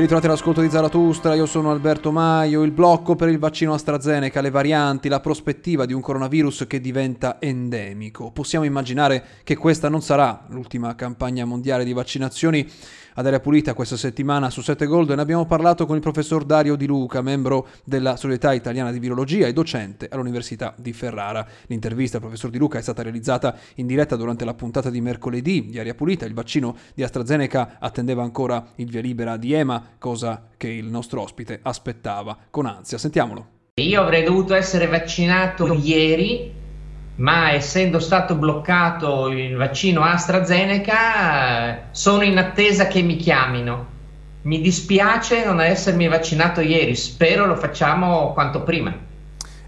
Ben ritrovati all'ascolto di Zaratustra, io sono Alberto Maio. Il blocco per il vaccino AstraZeneca, le varianti, la prospettiva di un coronavirus che diventa endemico. Possiamo immaginare che questa non sarà l'ultima campagna mondiale di vaccinazioni ad aria pulita questa settimana su 7 Gold. Ne abbiamo parlato con il professor Dario Di Luca, membro della Società Italiana di Virologia e docente all'Università di Ferrara. L'intervista al professor Di Luca è stata realizzata in diretta durante la puntata di mercoledì di aria pulita. Il vaccino di AstraZeneca attendeva ancora il via libera di EMA cosa che il nostro ospite aspettava con ansia. Sentiamolo. Io avrei dovuto essere vaccinato ieri, ma essendo stato bloccato il vaccino AstraZeneca, sono in attesa che mi chiamino. Mi dispiace non essermi vaccinato ieri, spero lo facciamo quanto prima.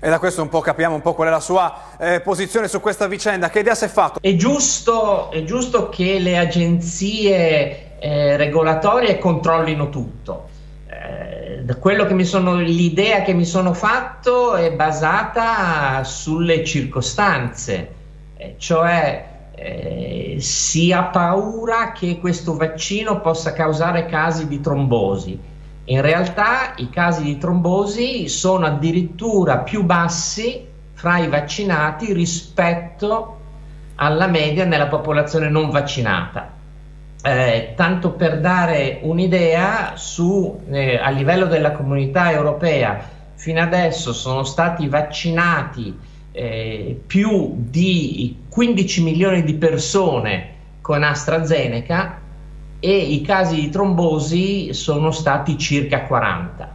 E da questo un po' capiamo un po' qual è la sua eh, posizione su questa vicenda. Che idea si è fatto? È giusto, è giusto che le agenzie eh, regolatorie controllino tutto. Eh, sono, l'idea che mi sono fatto è basata sulle circostanze, eh, cioè eh, si ha paura che questo vaccino possa causare casi di trombosi. In realtà i casi di trombosi sono addirittura più bassi fra i vaccinati rispetto alla media nella popolazione non vaccinata. Eh, tanto per dare un'idea, su, eh, a livello della comunità europea fino adesso sono stati vaccinati eh, più di 15 milioni di persone con AstraZeneca e i casi di trombosi sono stati circa 40.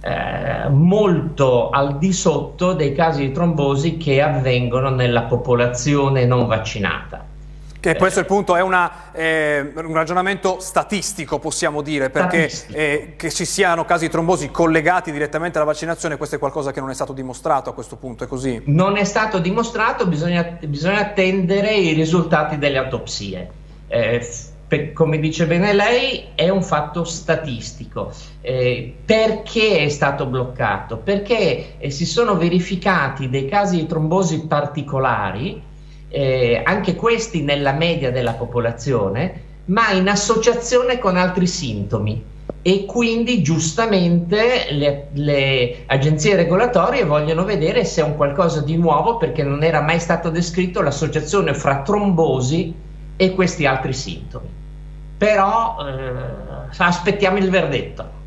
Eh, molto al di sotto dei casi di trombosi che avvengono nella popolazione non vaccinata. Che questo è il punto, è una, eh, un ragionamento statistico possiamo dire, perché eh, che ci siano casi di trombosi collegati direttamente alla vaccinazione, questo è qualcosa che non è stato dimostrato a questo punto, è così? Non è stato dimostrato, bisogna, bisogna attendere i risultati delle autopsie. Eh, per, come dice bene lei, è un fatto statistico. Eh, perché è stato bloccato? Perché eh, si sono verificati dei casi di trombosi particolari eh, anche questi nella media della popolazione, ma in associazione con altri sintomi. E quindi giustamente le, le, agenzie regolatorie vogliono vedere se è un qualcosa di nuovo perché non era mai stato descritto l'associazione fra trombosi e questi altri sintomi. Però eh, aspettiamo il verdetto.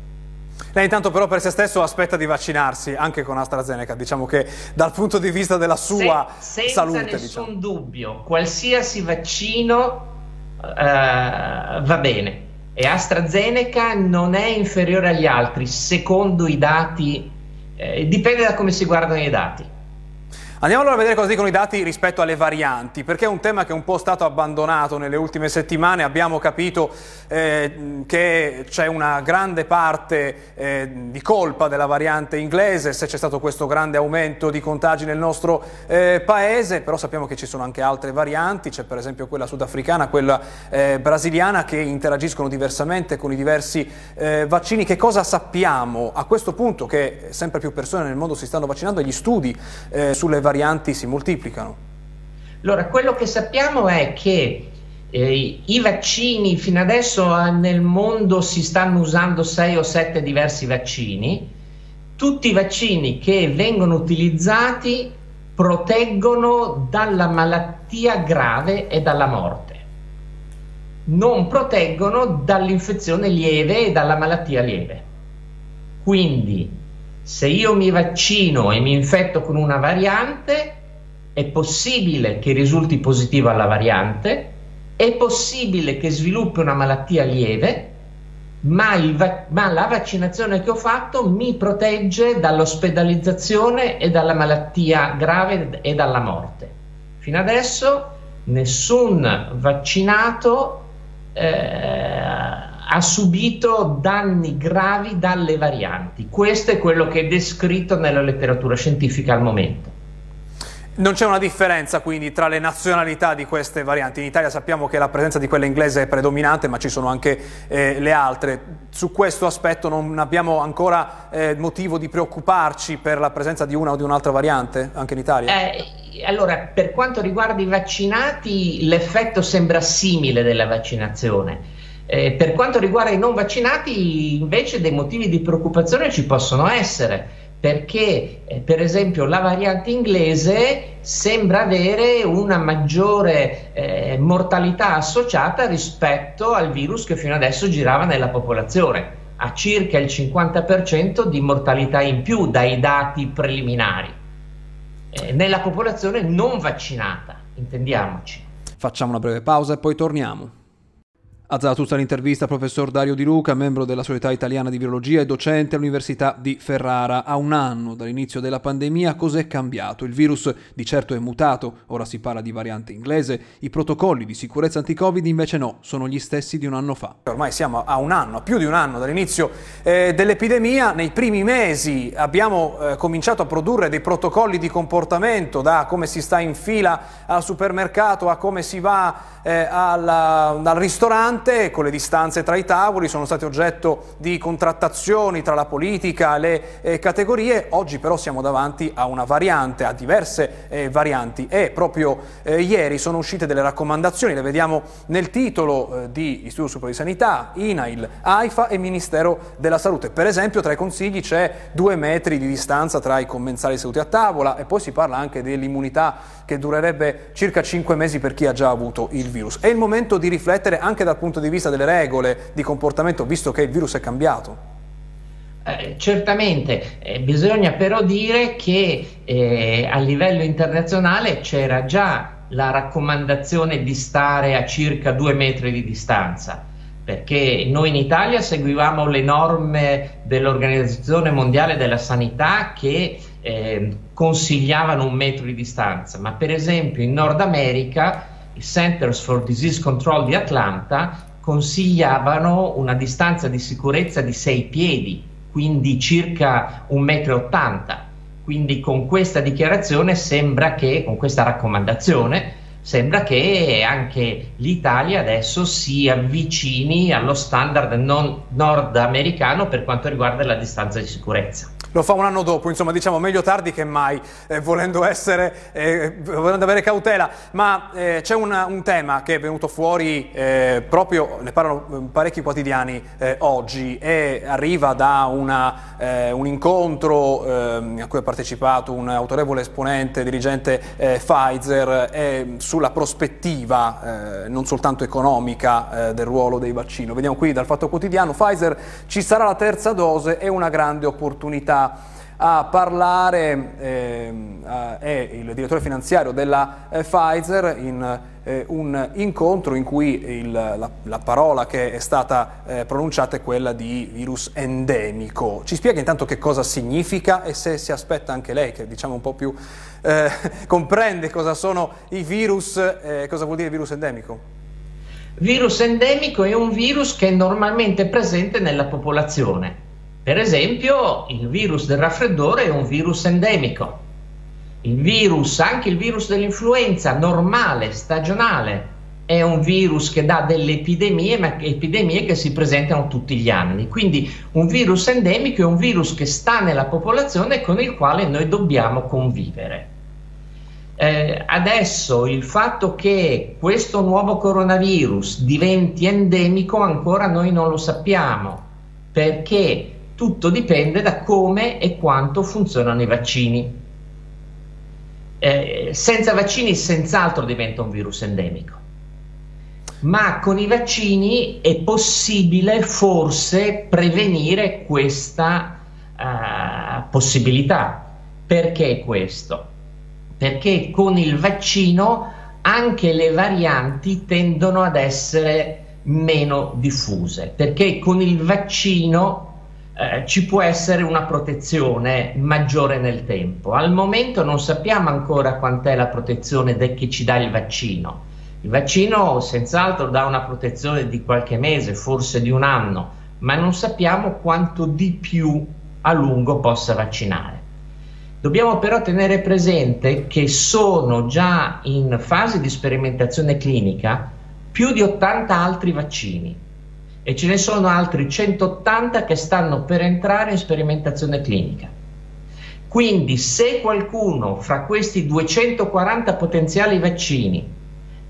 Lei intanto però per se stesso aspetta di vaccinarsi anche con AstraZeneca, diciamo che dal punto di vista della sua Se, salute. Senza nessun diciamo. dubbio, qualsiasi vaccino uh, va bene e AstraZeneca non è inferiore agli altri secondo i dati, eh, dipende da come si guardano i dati. Andiamo allora a vedere cosa dicono i dati rispetto alle varianti, perché è un tema che è un po' stato abbandonato nelle ultime settimane. Abbiamo capito eh, che c'è una grande parte eh, di colpa della variante inglese, se c'è stato questo grande aumento di contagi nel nostro eh, paese, però sappiamo che ci sono anche altre varianti, c'è per esempio quella sudafricana, quella eh, brasiliana, che interagiscono diversamente con i diversi eh, vaccini. Che cosa sappiamo a questo punto che sempre più persone nel mondo si stanno vaccinando gli studi eh, sulle varianti varianti si moltiplicano. Allora, quello che sappiamo è che eh, i vaccini fino adesso eh, nel mondo si stanno usando 6 o 7 diversi vaccini. Tutti i vaccini che vengono utilizzati proteggono dalla malattia grave e dalla morte. Non proteggono dall'infezione lieve e dalla malattia lieve. Quindi se io mi vaccino e mi infetto con una variante, è possibile che risulti positiva alla variante, è possibile che sviluppi una malattia lieve, ma, va- ma, la vaccinazione che ho fatto mi protegge dall'ospedalizzazione e dalla malattia grave e dalla morte. Fino adesso nessun vaccinato eh, ha subito danni gravi dalle varianti. Questo è quello che è descritto nella letteratura scientifica al momento. Non c'è una differenza quindi tra le nazionalità di queste varianti. In Italia sappiamo che la presenza di quella inglese è predominante, ma ci sono anche eh, le altre. Su questo aspetto non abbiamo ancora eh, motivo di preoccuparci per la presenza di una o di un'altra variante anche in Italia? Eh, allora, per quanto riguarda i vaccinati, l'effetto sembra simile della vaccinazione Eh, per quanto riguarda i non vaccinati, invece, dei motivi di preoccupazione ci possono essere, perché, eh, per esempio, la variante inglese sembra avere una maggiore eh, mortalità associata rispetto al virus che fino adesso girava nella popolazione, ha circa il 50% di mortalità in più dai dati preliminari, eh, nella popolazione non vaccinata, intendiamoci. Facciamo una breve pausa e poi torniamo. A Zarathustra l'intervista professor Dario Di Luca, membro della Società Italiana di Virologia e docente all'Università di Ferrara. A un anno dall'inizio della pandemia cos'è cambiato? Il virus di certo è mutato, ora si parla di variante inglese, i protocolli di sicurezza anti-Covid invece no, sono gli stessi di un anno fa. Ormai siamo a un anno, a più di un anno dall'inizio eh, dell'epidemia, nei primi mesi abbiamo eh, cominciato a produrre dei protocolli di comportamento, da come si sta in fila al supermercato a come si va eh, alla, al ristorante, importante, con le distanze tra i tavoli, sono stati oggetto di contrattazioni tra la politica le eh, categorie, oggi però siamo davanti a una variante, a diverse eh, varianti e proprio eh, ieri sono uscite delle raccomandazioni, le vediamo nel titolo eh, di Istituto Superiore di Sanità, INAIL, AIFA e Ministero della Salute. Per esempio tra i consigli c'è due metri di distanza tra i commensali seduti a tavola e poi si parla anche dell'immunità che durerebbe circa 5 mesi per chi ha già avuto il virus. È il momento di riflettere anche dal punto di vista delle regole di comportamento, visto che il virus è cambiato? Eh, certamente, eh, bisogna però dire che eh, a livello internazionale c'era già la raccomandazione di stare a circa due metri di distanza, perché noi in Italia seguivamo le norme dell'Organizzazione Mondiale della Sanità che eh, consigliavano un metro di distanza, ma per esempio in Nord America i Centers for Disease Control di Atlanta consigliavano una distanza di sicurezza di 6 piedi, quindi circa 1,80 m. Quindi con questa dichiarazione sembra che, con questa raccomandazione, sembra che anche l'Italia adesso si avvicini allo standard non nordamericano per quanto riguarda la distanza di sicurezza lo fa un anno dopo, insomma diciamo meglio tardi che mai, eh, volendo, essere, eh, volendo avere cautela, ma eh, c'è un, un, tema che è venuto fuori eh, proprio, ne parlano eh, parecchi quotidiani eh, oggi e arriva da una, un incontro ehm, a cui ha partecipato un autorevole esponente, dirigente Pfizer, sulla prospettiva non soltanto economica del ruolo dei vaccini. Vediamo qui dal Fatto Quotidiano, Pfizer ci sarà la terza dose e una grande opportunità a parlare eh, è il direttore finanziario della eh, Pfizer in eh, un incontro in cui il, la, la, parola che è stata eh, pronunciata è quella di virus endemico. Ci spiega intanto che cosa significa e se si aspetta anche lei, che diciamo un po' più eh, comprende cosa sono i virus, eh, cosa vuol dire virus endemico? Virus endemico è un virus che è normalmente presente nella popolazione per esempio, il virus del raffreddore è un virus endemico. Il virus, anche il virus dell'influenza normale, stagionale, è un virus che dà delle epidemie, ma epidemie che si presentano tutti gli anni. Quindi un virus endemico è un virus che sta nella popolazione e con il quale noi dobbiamo convivere. Eh, adesso il fatto che questo nuovo coronavirus diventi endemico ancora noi non lo sappiamo perché tutto dipende da come e quanto funzionano i vaccini. Eh, senza vaccini senz'altro diventa un virus endemico, ma con i vaccini è possibile forse prevenire questa uh, possibilità. Perché questo? Perché con il vaccino anche le varianti tendono ad essere meno diffuse, perché con il vaccino eh, ci può essere una protezione maggiore nel tempo. Al momento non sappiamo ancora quant'è la protezione che ci dà il vaccino. Il vaccino senz'altro dà una protezione di qualche mese, forse di un anno, ma non sappiamo quanto di più a lungo possa vaccinare. Dobbiamo però tenere presente che sono già in fase di sperimentazione clinica più di 80 altri vaccini e ce ne sono altri 180 che stanno per entrare in sperimentazione clinica. Quindi se qualcuno fra questi 240 potenziali vaccini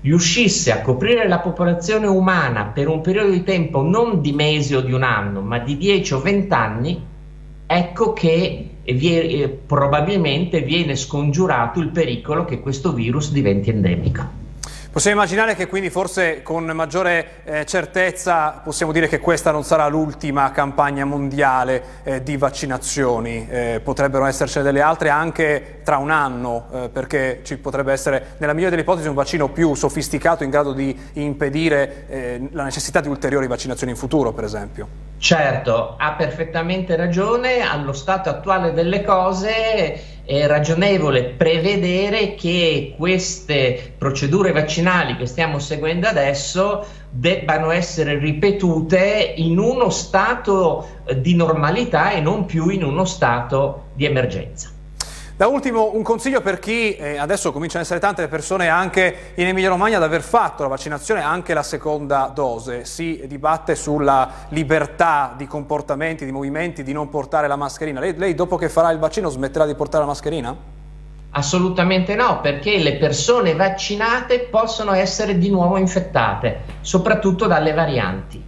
riuscisse a coprire la popolazione umana per un periodo di tempo non di mesi o di un anno, ma di 10 o 20 anni, ecco che vie, eh, probabilmente viene scongiurato il pericolo che questo virus diventi endemico. Possiamo immaginare che quindi forse con maggiore eh, certezza possiamo dire che questa non sarà l'ultima campagna mondiale eh, di vaccinazioni, eh, potrebbero essercene delle altre anche tra un anno eh, perché ci potrebbe essere nella migliore delle ipotesi un vaccino più sofisticato in grado di impedire eh, la necessità di ulteriori vaccinazioni in futuro per esempio. Certo, ha perfettamente ragione, allo stato attuale delle cose è ragionevole prevedere che queste procedure vaccinali che stiamo seguendo adesso debbano essere ripetute in uno stato di normalità e non più in uno stato di emergenza. Da ultimo un consiglio per chi, eh, adesso cominciano ad essere tante le persone anche in Emilia Romagna ad aver fatto la vaccinazione, anche la seconda dose, si dibatte sulla libertà di comportamenti, di movimenti, di non portare la mascherina. Lei, lei dopo che farà il vaccino smetterà di portare la mascherina? Assolutamente no, perché le persone vaccinate possono essere di nuovo infettate, soprattutto dalle varianti.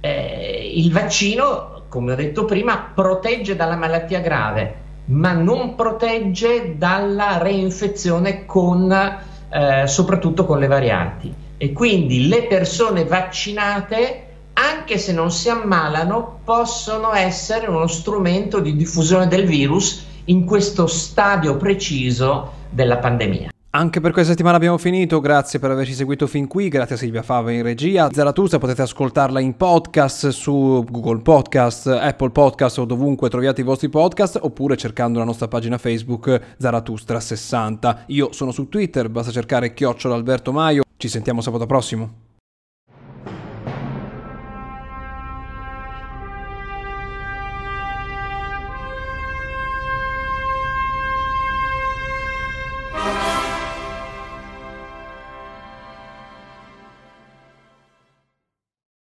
Eh, il vaccino, come ho detto prima, protegge dalla malattia grave ma non protegge dalla reinfezione con, eh, soprattutto con le varianti. E quindi le persone vaccinate, anche se non si ammalano, possono essere uno strumento di diffusione del virus in questo stadio preciso della pandemia. Anche per questa settimana abbiamo finito, grazie per averci seguito fin qui, grazie a Silvia Fava in regia. Zaratustra potete ascoltarla in podcast su Google Podcast, Apple Podcast o dovunque troviate i vostri podcast oppure cercando la nostra pagina Facebook Zaratustra60. Io sono su Twitter, basta cercare chiocciola Alberto Maio. Ci sentiamo sabato prossimo.